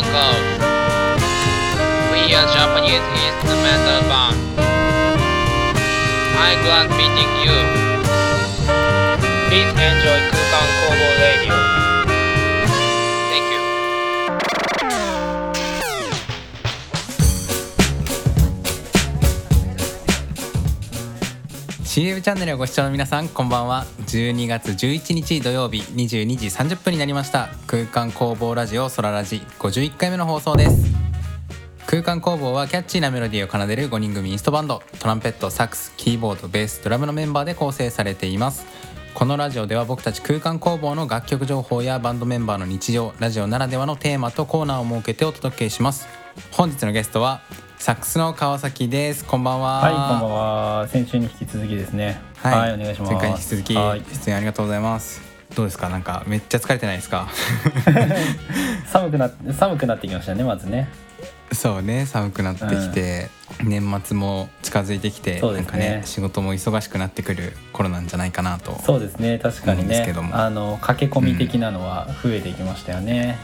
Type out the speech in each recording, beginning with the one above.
Uncle. We are Japanese instrumental band. I'm glad meeting you. Please enjoy Kukan Kobo CM チャンネルをご視聴の皆さんこんばんは。12月11日土曜日22時30分になりました。空間工房ラジオソララジ51回目の放送です。空間工房はキャッチーなメロディーを奏でる5人組インストバンド。トランペットサックスキーボードベースドラムのメンバーで構成されています。このラジオでは僕たち空間工房の楽曲情報やバンドメンバーの日常ラジオならではのテーマとコーナーを設けてお届けします本日のゲストはサックスの川崎ですこんばんははい、こんばんは。先週に引き続きですね。はい、お願いします。前回に引き続きはい出演ありがとうございますどうですか？なんかめっちゃ疲れてないですか？寒くな寒くなってきましたね、まずね。そうね寒くなってきて、年末も近づいてきて、ねなんかね仕事も忙しくなってくる頃なんじゃないかなとそうですね、確かにねあの駆け込み的なのは増えてきましたよね。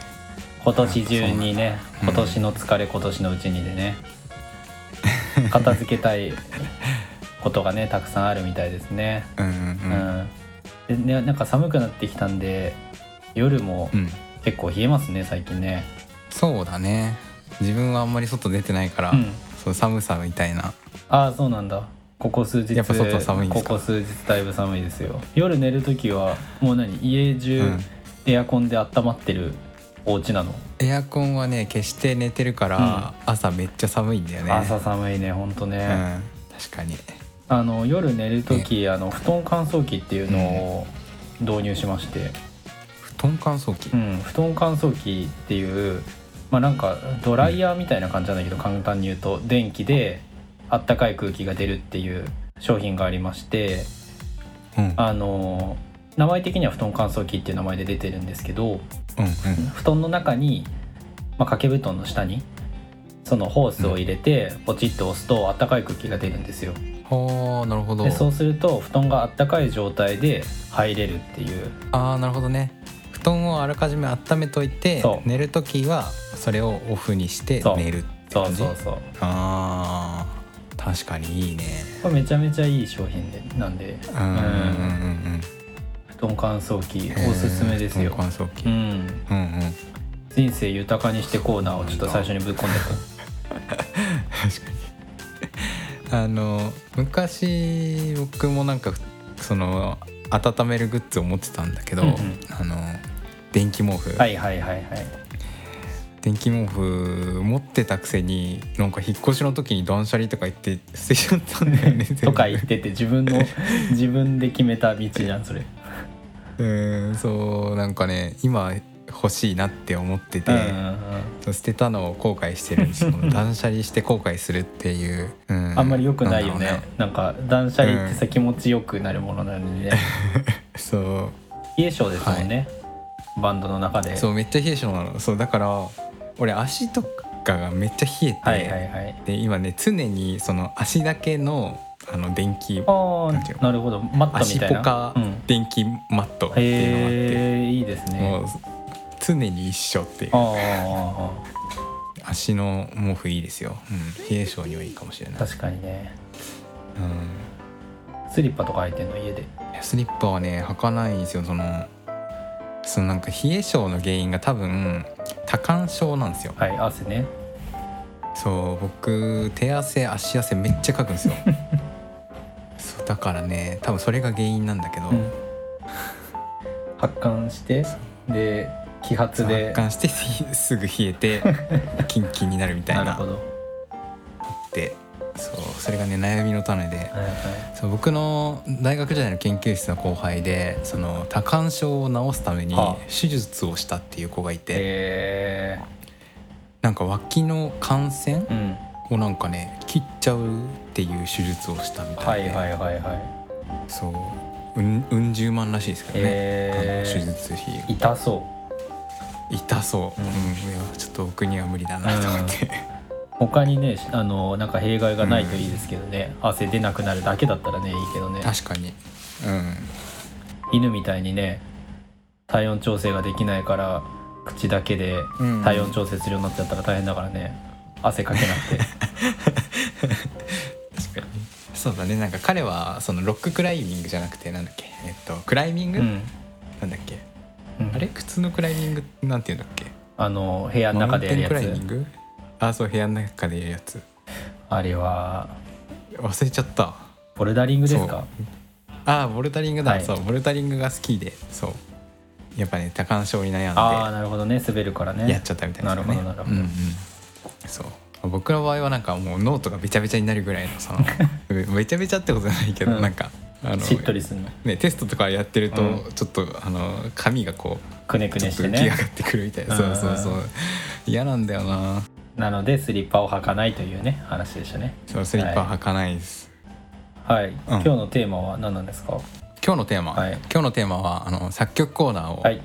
今年中にね、うん今年の疲れ、今年のうちにでね。片付けたいことがね、たくさんあるみたいですね。うんうんうん。でね、なんか寒くなってきたんで、夜もうん、うん、結構冷えますね、最近ね。そうだね自分はあんまり外出てないから、うん。そう寒さみたいな。ああそうなんだ。ここ数日やっぱ外寒いんですか？ここ数日だいぶ寒いですよ。夜寝る時はもう何？家中、うん。エアコンで温まってるお家なの、エアコンはね消して寝てるから、朝めっちゃ寒いんだよね。朝寒いねほんとね、うん。確かに。あの夜寝る時、あの布団乾燥機っていうのを導入しまして、布団乾燥機、うん、布団乾燥機っていうまあなんかドライヤーみたいな感じなんだけど、簡単に言うと電気であったかい空気が出るっていう商品がありましてうん、あの名前的には布団乾燥機っていう名前で出てるんですけどうんうん。布団の中に、まあ、掛け布団の下にそのホースを入れてポチッと押すとあったかい空気が出るんですよ。はあなるほど。でそうすると布団があったかい状態で入れるっていう。ああなるほどね布団をあらかじめ温めといてそう。寝る時はそれをオフにしてそう。寝るってそう感じ？そうそうあー。確かにいいね。これめちゃめちゃいい商品でなんで、うんうんうんうん布団乾燥機おすすめですよ。布団乾燥機、うん。うんうん。人生豊かにしてコーナーをちょっと最初にぶっ込んで 確かに。あの昔僕もなんかその温めるグッズを持ってたんだけど、うんうん。あの電気毛布、はいはいはいはい。電気毛布持ってたくせになんか引っ越しの時に断捨離とか言って捨てちゃったんだよねとか言ってて自分の 自分で決めた道じゃんそれ。うんそうなんかね今欲しいなって思ってて、捨てたのを後悔してるんです 断捨離して後悔するっていう、うん。あんまり良くないよね。なんか断捨離ってさ、気持ちよくなるものなのにね。そう。冷え性ですもんね、バンドの中で。そうめっちゃ冷え性なの。そうだから俺足とかがめっちゃ冷えて、はいはいはい。で今ね常にその足だけのあの電気あななるほど。マットみ足たいな。ポカうん、電気マットっていうのがあって、へえいいですね。もう常に一緒っていう。足の毛布いいですよ、うん、冷え性にはいいかもしれない、確かにね。うん、スリッパとか履いてんの？家で。スリッパはね履かないんですよ。そのそのなんか冷え性の原因が多分多汗症なんですよ。はい汗ね。そう僕手汗足汗めっちゃかくんですよ。そうだからね多分それが原因なんだけど、うん。発汗してで揮発で。発汗してひすぐ冷えて キンキンになるみたいな。なるほど。でそうそれがね悩みの種で。はいはい。そう僕の大学時代の研究室の後輩でその多汗症を治すためにはあ。手術をしたっていう子がいて、へなんか脇の感染えうん。をなんかね切っちゃうっていう手術をしたみたで、はいいはいはいはい。そううんうん十万らしいですけどね、手術費。痛そ痛そう、ううん。んいやちょっと僕には無理だなと思って、う他にねあのなんか弊害がないといいですけどね、汗出なくなるだけだったらねいいけどね。確かに。うん。犬みたいにね体温調整ができないから口だけでうん。体温調節するようになっちゃったら大変だからね。汗かけなくて。確かに。そうだね。なんか彼はそのロッククライミングじゃなくてなんだっけ。えっとクライミング、うん、なんだっけ。うん。あれ？普通のクライミング？なんていうんだっけ。あの部屋の中でやるやつあそう部屋の中でやるやつ。あれは忘れちゃった。ボルダリングですかああボルダリングだ、はい。そうボルダリングが好きで。そう。やっぱね多汗症に悩んで。ああなるほどね。滑るからね。やっちゃったみたいですよね。なるほどなるほど。うんうん、そう。僕の場合はなんかもうノートがべちゃべちゃになるぐらいのその べちゃべちゃってことじゃないけど、うん。なんかあのしっとりするの。ね、テストとかやってると、うん。ちょっとあの紙がこうくねくねしてね。浮き上がってくるみたいな、そうそうそう。嫌なんだよななのでスリッパを履かないというね話でしたね。そうスリッパ履かないです、はい、今日のテーマは何なんですか？今日のテーマ、はい。今日のテーマはあの作曲コーナーをはい、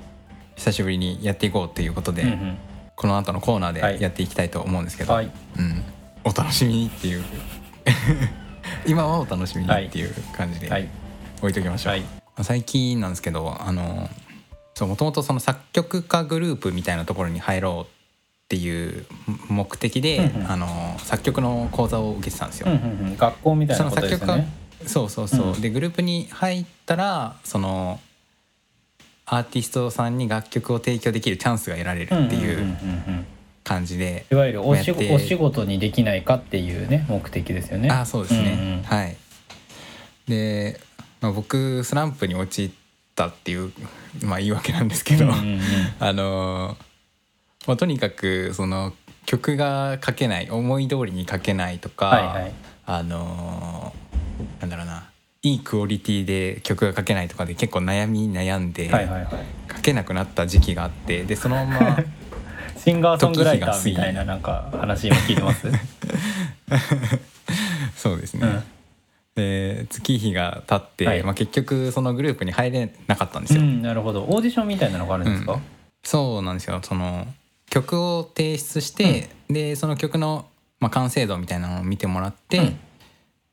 久しぶりにやっていこうということで、うんうん。この後のコーナーはい。でやっていきたいと思うんですけど、はい。うん、お楽しみにっていう。今はお楽しみにっていう感じではい。置いときましょう、はい。最近なんですけどあのそうもともとその作曲家グループみたいなところに入ろうっていう目的で、うんうん。あの作曲の講座を受けてたんですよ。うんうんうん。学校みたいそなことの作曲そうそうそう、うん。でグループに入ったらそのアーティストさんに楽曲を提供できるチャンスが得られるっていう感じで、いわゆるお仕事にできないかっていうね目的ですよね。あそうですね、うんうんはい。で、まあ、僕スランプに陥ったっていうまあ言い訳なんですけど、うんうんうん。あのまあ、とにかくその曲が書けない思い通りに書けないとか、はいはい。あのなんだろうないいクオリティで曲が書けないとかで結構悩みに悩んで、はいはいはい。書けなくなった時期があってでそのまま シンガーソングライターみたいななんか話今聞いてます？そうですね、うん。で月日が経って、はい。まあ、結局そのグループに入れなかったんですよ。うんなるほど。オーディションみたいなのがあるんですか、うん。そうなんですよ。その曲を提出して、でその曲の、まあ、完成度みたいなのを見てもらって、うん。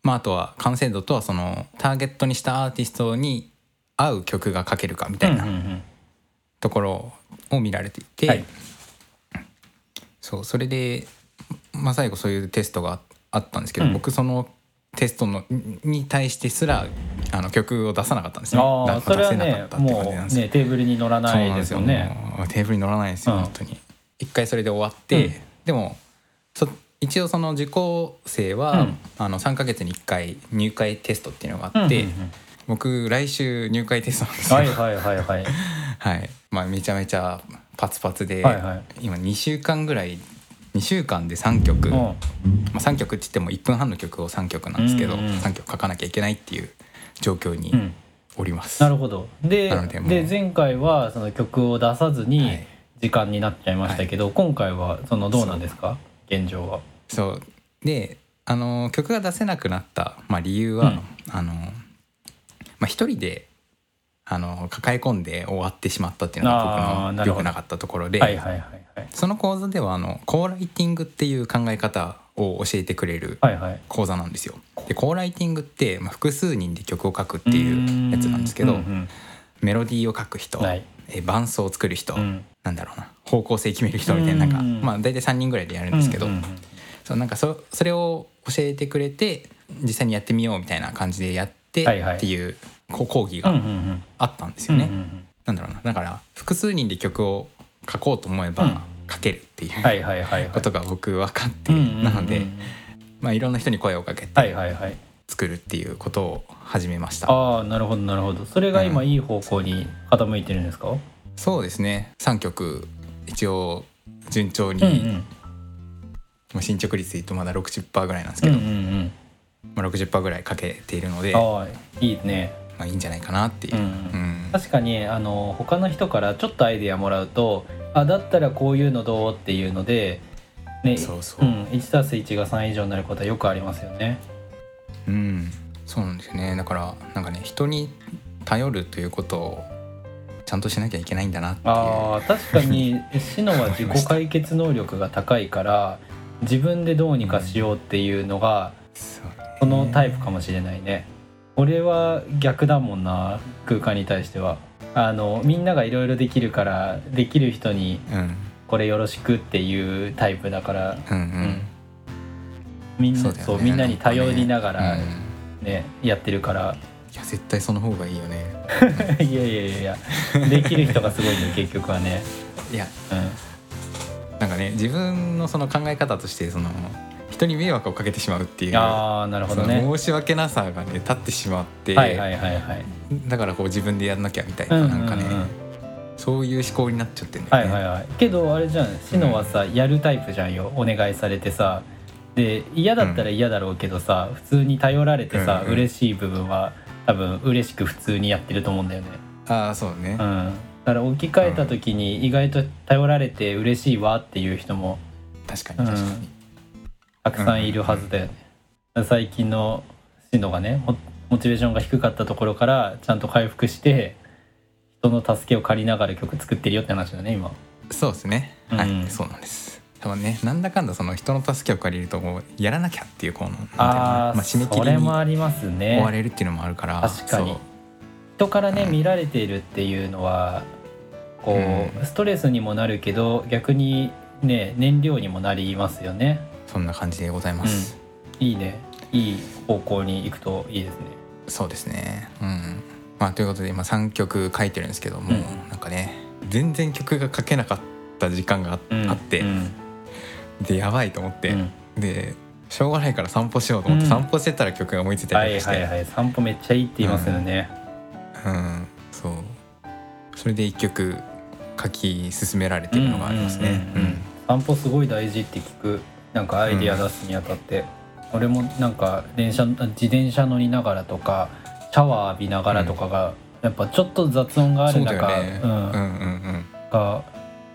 まあ、あとは完成度とはそのターゲットにしたアーティストに合う曲が書けるかみたいなうんうんうんところを見られていて、はい。そうそれで、まあ、最後そういうテストがああったんですけど、うん。僕そのテストのにに対してすらあの曲を出さなかったんですよ。ああだそれはね出せなかったって感もじなんですよ。うねテーブルに乗らないですよね。もうテーブルに乗らないんですよ、うん。本当に一回それで終わって、うん。でもそ一応その受講生は、うん。あの3ヶ月に1回入会テストっていうのがうんうんうんあって、僕来週入会テストなんですよ。はいはいはいはい。はい。まあめちゃめちゃパツパツで、はいはい。今2週間ぐらい2週間で3曲、うん。まあ、3曲って言っても1分半の曲を3曲なんですけど、うんうん3曲書かなきゃいけないっていう状況にうん。おります。なるほど。でで前回はその曲を出さずはにい時間になっちゃいましたけど、今回はそのどうなんですか？現状は。そう。であの曲が出せなくなった、まあ、理由は、うん。あのまあ、一人であの抱え込んで終わってしまったっていうのが僕の良くなかったところで、はいはいはいはい。その講座ではあのコーライティングっていう考え方を教えてくれるはいはい。講座なんですよ。でコーライティングって、まあ、複数人で曲を書くっていうやつなんですけど、うんうんメロディーを書く人、はいえ伴奏を作る人、うん。なんだろうな方向性決める人みたいななんか、うんまあ、大体3人ぐらいでやるんですけど、そうなんかそそれを教えてくれて実際にやってみようみたいな感じでやってはいはい。っていう講義があったんですよね。なんだろうなだから複数人で曲を書こうと思えばうん。書けるっていうはいはいはいはい。ことが僕分かって、なので、まあ、いろんな人に声をかけはいてはいはい作るっていうことを始めました。ああなるほどなるほど。それが今いい方向に傾いてるんですか、そうですね。3曲一応順調に、うんうん。まあ進捗率で言うとまだ60%ぐらいなんですうんうけど、んうん。まあ、60%ぐらいかけているので、まああいいね。あ、いいんじゃないかなっていう。うん。うん。確かにあの他の人からちょっとアイデアもらうとあだったらこういうのどうっていうので、ねそうそう。うん、1たす1が3以上になることはよくありますよね。うん、そうなんですよね。だからなんかね人に頼るということをちゃんとしなきゃいけないんだなってあー確かにシノは自己解決能力が高いから自分でどうにかしようっていうのがそのタイプかもしれないね。俺は逆だもんな空間に対しては。あのみんながいろいろできるからできる人にうん。これよろしくっていうタイプだから、うんううんんみんなそうね。そうみんなに頼りながらうんね、やってるから。いや絶対その方がいいよね。いやいやいやいや。できる人がすごいんだよ 結局はね、いやうん、なんかね自分のその考え方としてその人に迷惑をかけてしまうっていうああなるほどね。申し訳なさがね立ってしまって、はいはいはいはい。だからこう自分でやんなきゃみたいうんな、うんうん。なんかねそういう思考になっちゃってんだよね、はいはいはい。けどあれじゃんシノはさ、やるタイプじゃんよ。お願いされてさで嫌だったら嫌だろうけどさ、普通に頼られてさ、うんうん。嬉しい部分は多分嬉しく普通にやってると思うんだよね。ああそうね、うん。だから置き換えた時に意外と頼られて嬉しいわっていう人も確かに確かに、たくさんいるはずだよね、最近のシノがねモモチベーションが低かったところからちゃんと回復して人の助けを借りながら曲作ってるよって話だね今。そうですね。はい、うん。そうなんです多分ねなんだかんだその人の助けを借りるともうやらなきゃっていうこのああ、まあ、締め切りに追もありますね。われるっていうのもあるから確かに。そう。人からね、うん見られているっていうのはこう、うストレスにもなるけど逆にね燃料にもなりますよね。そんな感じでございます、いいね。いい方向に行くといいですね。そうですね。うん。まあということで今3曲書いてるんですけども、うん。なんかね全然曲が書けなかった時間があって、うんでやばいと思って、うん。でしょうがないから散歩しようと思って、うん。散歩してたら曲が思いついたはいりして、はいはい散歩めっちゃいいって言いますよね、うん。そう。それで1曲書き進められてるのがありますね。うんうんうんうん。散歩すごい大事って聞く。なんかアイディア出すにあたって、俺もなんか電車自転車乗りながらとかシャワー浴びながらとかが、やっぱちょっと雑音がある中だよね、うん。うんうんうん。が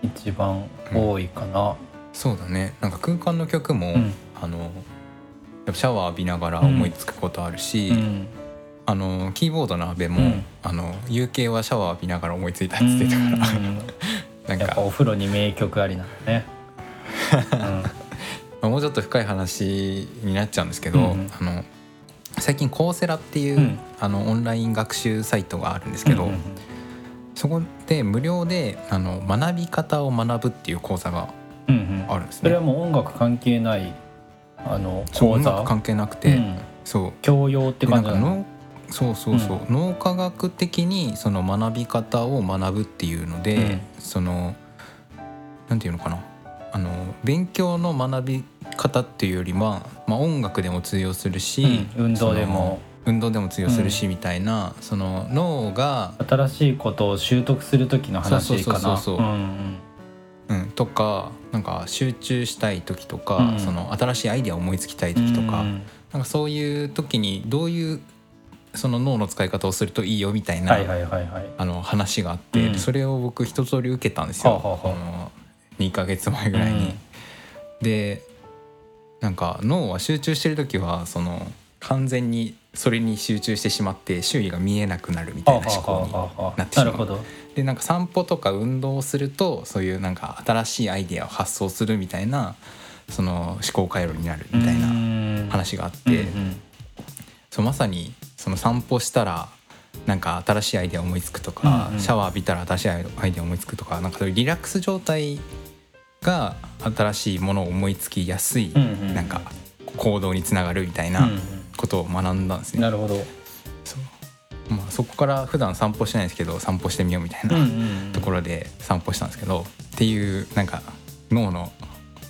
一番多いかな。そうだね。なんか空間の曲も、うん。あのシャワー浴びながら思いつくことあるし、うん。あのキーボードの阿部も、うん。あの有形はシャワー浴びながら思いついたって言ってたから、うん。なんかお風呂に名曲ありなんだね。まあもうちょっと深い話になっちゃうんですけど、うん。うんあの最近コーセラっていう、うん。あのオンライン学習サイトがあるんですけど、そこで無料であの学び方を学ぶっていう講座があるんですね。それは。もう音楽関係ないあの講座？音楽関係なくて、うん。そう。教養って感じなの？脳そうそうそう、脳科学的にその学び方を学ぶっていうので、うん。そのなんていうのかな。あの勉強の学び方っていうよりは、まあ、音楽でも通用するし、うん。運動でも。運動でも通用するし、みたいなその脳が、新しいことを習得する時の話かな。そうそうそうそううんうん、とかなんか集中したい時とか、うん。その新しいアイデアを思いつきたい時とか、うん。なんかそういう時にどういうその脳の使い方をするといいよみたいな、話があって、うん。それを僕一通り受けたんですよ、はあはあはあ。あの2ヶ月前ぐらいに。でなんか脳は集中してる時はその完全にそれに集中してしまって周囲が見えなくなるみたいな思考になってしまう。なるほど。でなんか散歩とか運動をするとそういうなんか新しいアイデアを発想するみたいなその思考回路になるみたいなな話があって、うんそうまさにその散歩したらなんか新しいアイデア思いつくとか、うんうん。シャワー浴びたら新しいアイデア思いつくとかなんかそういうリラックス状態が新しいものを思いつきやすい、うんうん。なんか行動につながるみたいうんなことを学んだんですね。なるほど。まあ、そこから普段散歩しないんですけど散歩してみようみたいな、ところで散歩したんですけどっていうなんか脳の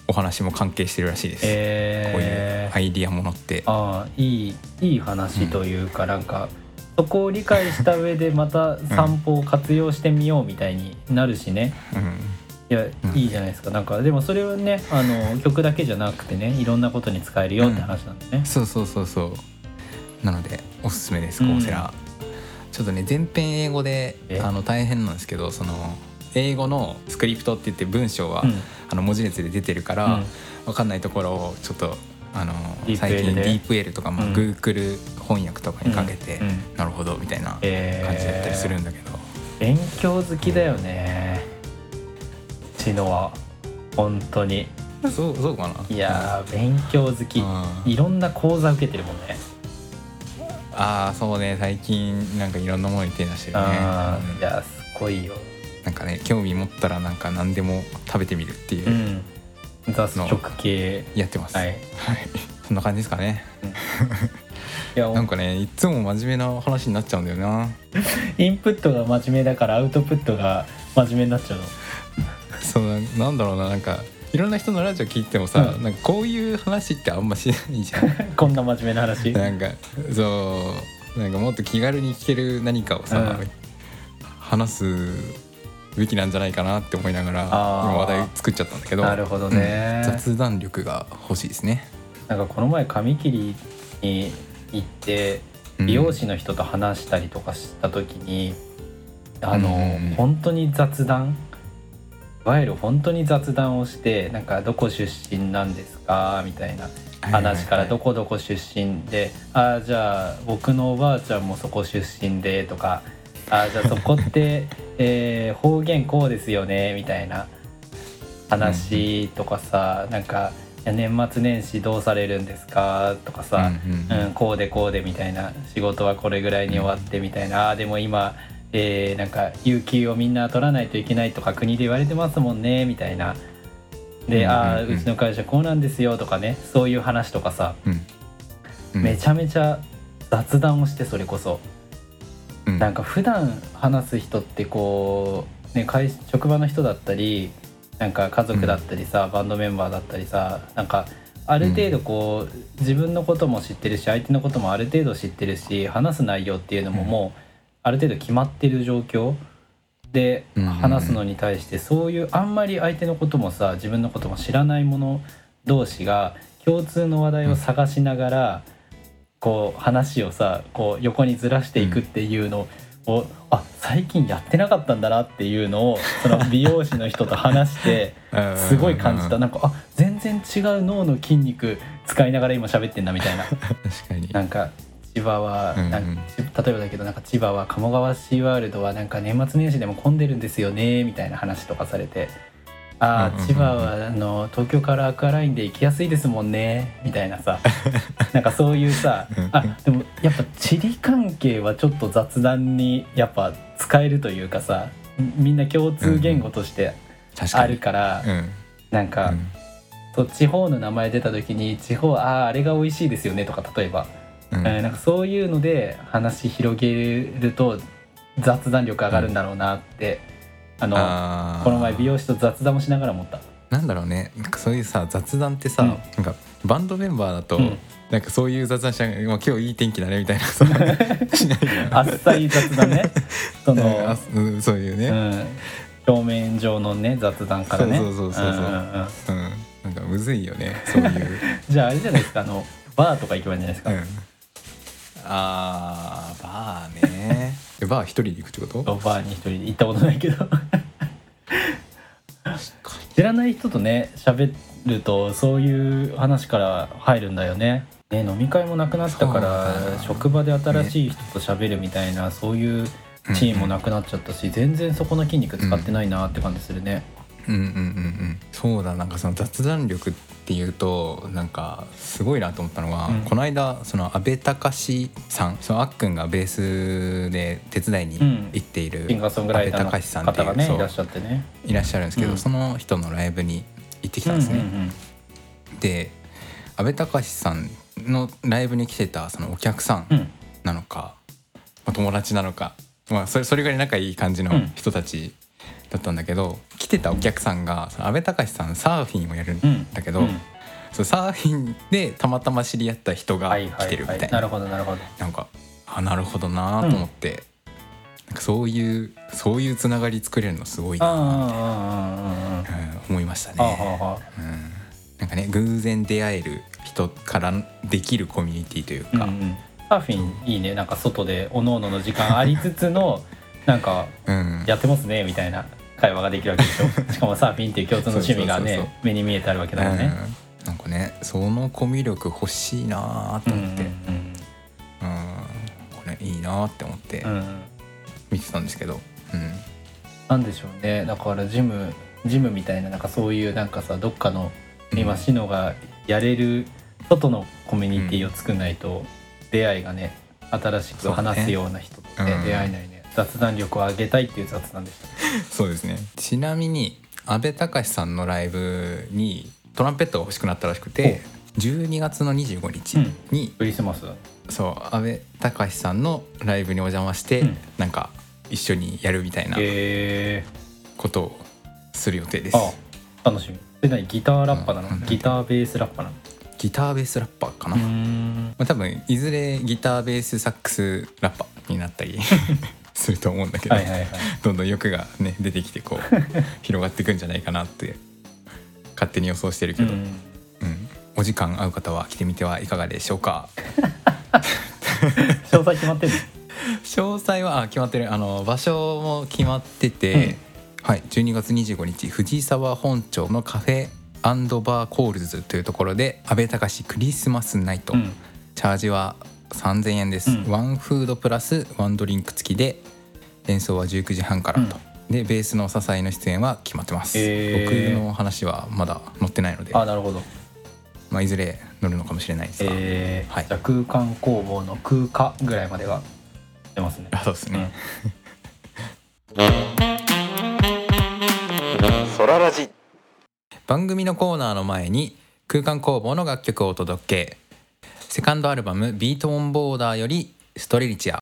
お話も関係してるらしいです、こういうえーアイディアものって。ああいいいい話というか、なんかそこを理解した上でまた散歩を活用してみようみたいになるしね、うん。いや、うん。いいじゃないですか。なんかでもそれはねあの曲だけじゃなくてねいろんなことに使えるよって話なんでね、そうそうそうそう。なのでおすすめですうん。コーセラ、ちょっとね全編英語でえ？あの大変なんですけどその英語のスクリプトって言って文章は、うん。あの文字列で出てるから、うん。わかんないところをちょっとあの最近でディープ L とか、まあうん Google 翻訳とかにかけて、うん。うんなるほどみたいな感じえだったりするんだけど、勉強好きだよね。知能は。本当に。そうそうかな。いやー勉強好き。うん。いろんな講座受けてるもんねああそうね最近なんかいろんなものに手出してるね。いやすごいよ。なんかね興味持ったらなんか何でも食べてみるっていう。う、ん。雑食系。やってます。はい。はいそんな感じですかね。いやなんかねいつも真面目な話になっちゃうんだよな。インプットが真面目だからアウトプットが真面目になっちゃうの。そうななんだろうななんかいろんな人のラジオ聞いてもさ、うん。なんかこういう話ってあんましないじゃん。こんな真面目な話。なんかそうなんかもっと気軽に聞ける何かをさ、うん。話すべきなんじゃないかなって思いながら今話題作っちゃったんだけどなるほどね。うん雑談力が欲しいですね。なんかこの前髪切りに行ってうん。美容師の人と話したりとかした時に、あの、うん本当に雑談いわゆる本当に雑談をしてなんかどこ出身なんですか？みたいな話からどこどこ出身で「ああじゃあ僕のおばあちゃんもそこ出身で」とか「ああじゃあそこって、えー方言こうですよね」みたいな話とかさ、なんかいや「年末年始どうされるんですか?」とかさ、うんこうでこうでみたいな仕事はこれぐらいに終わってみたいな、あーでも今、えーなんか有給をみんな取らないといけないとか国で言われてますもんねみたいな。で、うんうんうんああうちの会社こうなんですよとかねそういう話とかさ、うん。うん。めちゃめちゃ雑談をしてそれこそ。うん。なんか普段話す人ってこう、ね、会職場の人だったりなんか家族だったりさ、バンドメンバーだったりさなんかある程度こう、自分のことも知ってるし相手のこともある程度知ってるし話す内容っていうのももうある程度決まってる状況で話すのに対してそういうあんまり相手のこともさ自分のことも知らない者同士が共通の話題を探しながら、こう話をさこう横にずらしていくっていうのを、あ最近やってなかったんだなっていうのをその美容師の人と話して うんすごい感じうんた。なんかあ全然違う脳の筋肉使いながら今喋ってんなみたいな。確かに。なんか千葉はうんうん。例えばだけどなんか千葉は鴨川シーワールドはなんか年末年始でも混んでるんですよねみたいな話とかされて。あうんうんうんあ千葉はあの東京からアクアラインで行きやすいですもんねみたいなさ。なんかそういうさうんうん。あでもやっぱ地理関係はちょっと雑談にやっぱ使えるというかさみんな共通言語としてあるから、うん。なんか、うん。そう地方の名前出た時に地方あああれが美味しいですよねとか例えば、うん。えーなんかそういうので話広げると雑談力上がるんだろうなって、あのあー。この前美容師と雑談もしながら思った。なんだろうね。なんかそういうさ雑談ってさ、うん。なんかバンドメンバーだと、うん。なんかそういう雑談しながらまあ今日いい天気だねみたいなさ しないあっさり雑談ね。その、うんそういうね、うん、表面上のね雑談からね。そうそうそうそうそう。んんん。うん。なんかむずいよねそういう、じゃああれじゃないですかあのバーとか行けばいいんじゃないですか、うん、あーバーね。えバー一人で行くってこと？バーに一人で行ったことないけど。知らない人とね喋るとそういう話から入るんだよね。ね飲み会もなくなったから職場で新しい人と喋るみたいな、そういうチームもなくなっちゃったし、全然そこの筋肉使ってないなって感じするね。うんうんうんうん。そうだなんかその雑談力っていうとなんかすごいなと思ったのが、うん。この間その安倍隆さんそのあっくんがベースで手伝いに行っているシンガーソングライターの安倍隆さんっていうそう方がねいらっしゃってね。いらっしゃるんですけど、うん。その人のライブに行ってきたんですね。うんうんうんで安倍隆さんのライブに来てたそのお客さんうん。なのか、まあ友達なのか、まあ、それそれぐらい仲いい感じのうん。人たちだったんだけど、来てたお客さんがその安倍隆さんサーフィンをやるんだけど、うんそのサーフィンでたまたま知り合った人がはいはい来てるみたいな,、はいなるほどなるほど。なんかあなるほどなと思って、なんかそういうそういうつながり作れるのすごいな、ああああうん思いましたね。なんかね偶然出会える人からできるコミュニティというか、うんうん。サーフィンいいね。なんか外でおのおのの時間ありつつのなんかうん。やってますねみたいな会話ができるわけでしょ。しかもサーフィンっていう共通の趣味がね目に見えてあるわけだからね。うん。なんかねそのコミュ力欲しいなと思って、うんこれいいなって思ってうん。うんうん見てたんですけど、うん。なんでしょうね。だからジムジムみたいななんかそういうなんかさどっかの今シノがやれる外のコミュニティを作んないと出会いがね新しく話すような人と、ねそうね。うん。出会えないね雑談力を上げたいっていう雑談でした。そうですね。ちなみに阿部隆さんのライブにトランペットが欲しくなったらしくて12月の25日に、クリスマスそう阿部隆さんのライブにお邪魔して、うん。なんか一緒にやるみたいなえ。ことをする予定です、ー、あ楽しみ。で何ギターラッパなの、うん。ギターベースラッパなの？ギターベースラッパーかな、うまん。あ、多分いずれギターベースサックスラッパーになったり すると思うんだけど、はいはいはい。どんどん欲がね出てきてこう 広がっていくんじゃないかなって勝手に予想してるけど、うん。うん。お時間合う方は来てみてはいかがでしょうか？詳細決まってる 詳細はあ決まってる。あの場所も決まってて、はい、12月25日藤沢本町のカフェバーコールズというところで阿部隆クリスマスナイト、うん。チャージは3000円です、うん。ワンフードプラスワンドリンク付きで演奏は19時半からと、でベースの笹井の出演は決まってます、へー。僕の話はまだ載ってないので。あなるほど。まあ、いずれ載るのかもしれないですが、えーはい。じゃあ空間工房の空間ぐらいまでは出ますね。あ そうですね、番組のコーナーの前に空間工房の楽曲をお届けセカンドアルバム「ビートオンボーダー」より「ストレリチア」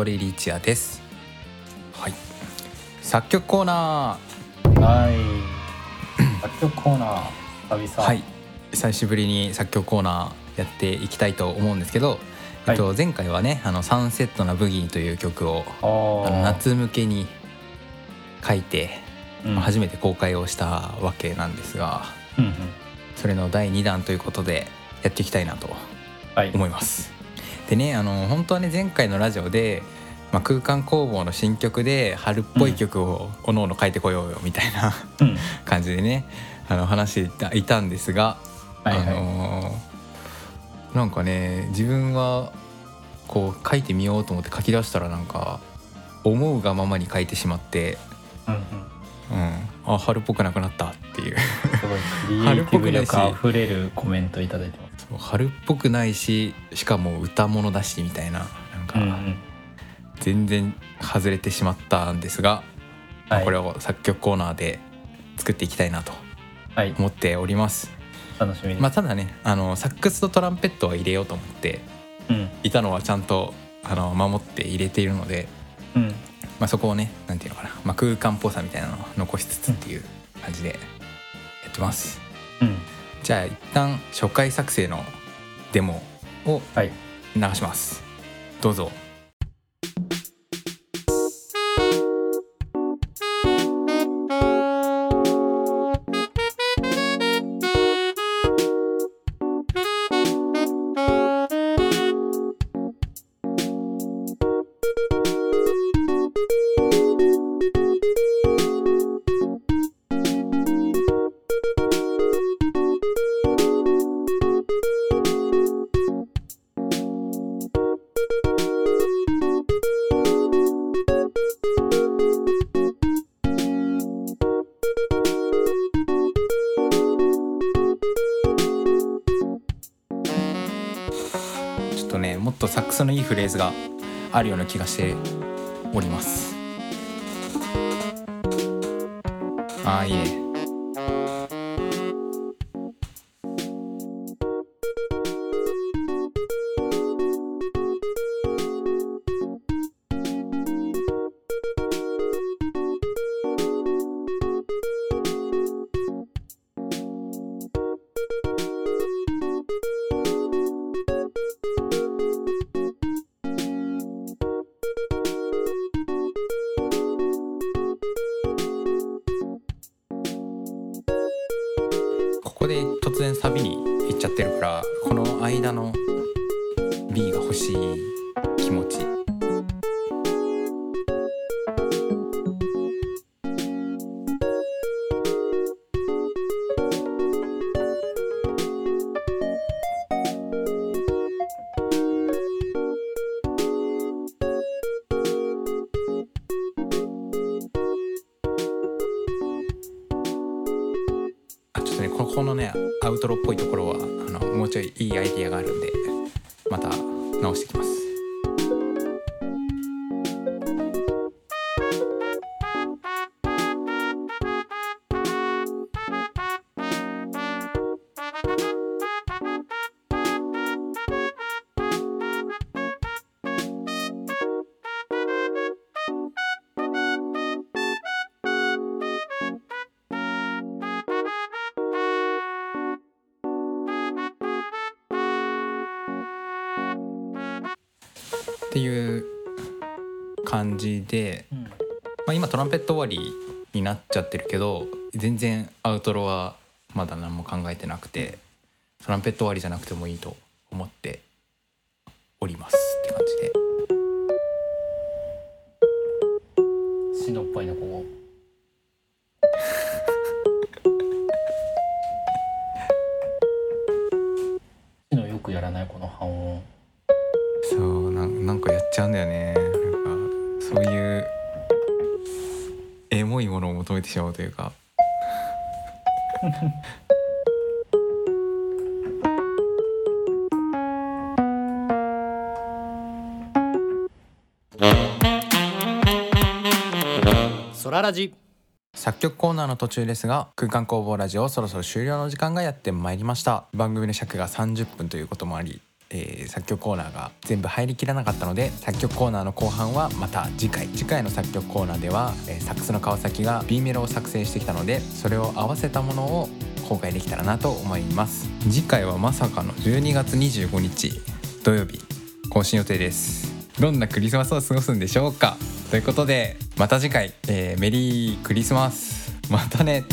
トレリチア」です。はい。作曲コーナはい。楽曲コーナー久々。ーはい。久しぶりに作曲コーナーやっていきたいと思うんですけど、えっと、前回はね「あのサンセットなブギー」という曲を夏向けに書いて、うん。初めて公開をしたわけなんですがうんうん。それの第2弾ということでやっていきたいなとはい。思います。でねあの本当はね前回のラジオで、まあ、空間工房の新曲で春っぽい曲をおのおの書いてこようよみたいなうん。感じでねあの話していたいたんですが、はいはい。あのーなんかね自分はこう書いてみようと思って書き出したらなんか思うがままに書いてしまって、うんうん。うん、あ春っぽくなくなったっていう。すごい。クリエイティブ力あふれるコメントいただいてます春っぽくないししかも歌物だしみたいななんか、うんうん。全然外れてしまったんですが、これを作曲コーナーで作っていきたいなとはい。思っております。楽しみです、まあ、ただねあのサックスとトランペットは入れようと思ってうん。いたのはちゃんとあの守って入れているので、うん。まあ、そこをねなんていうのかな、まあ、空間っぽさみたいなのを残しつつっていう感じでやってます。うんじゃあ一旦初回作成のデモをはい流します。どうぞ。とサックスのいいフレーズがあるような気がしております。ああいいここで突然サビに行っちゃってるからこの間の B が欲しい気持ち。っていう感じで、うん。まあ、今トランペット終わりになっちゃってるけど全然アウトロはまだ何も考えてなくてトランペット終わりじゃなくてもいいとものを求めてしまうというか。ソララジ。作曲コーナーの途中ですが空間工房ラジオそろそろ終了の時間がやってまいりました。番組の尺が30分ということもあり、えー作曲コーナーが全部入りきらなかったので作曲コーナーの後半はまた次回次回の作曲コーナーでは、えーサックスの川崎が B メロを作成してきたのでそれを合わせたものを公開できたらなと思います。次回はまさかの12月25日土曜日更新予定です。どんなクリスマスを過ごすんでしょうか？ということでまた次回、えーメリークリスマス。またね。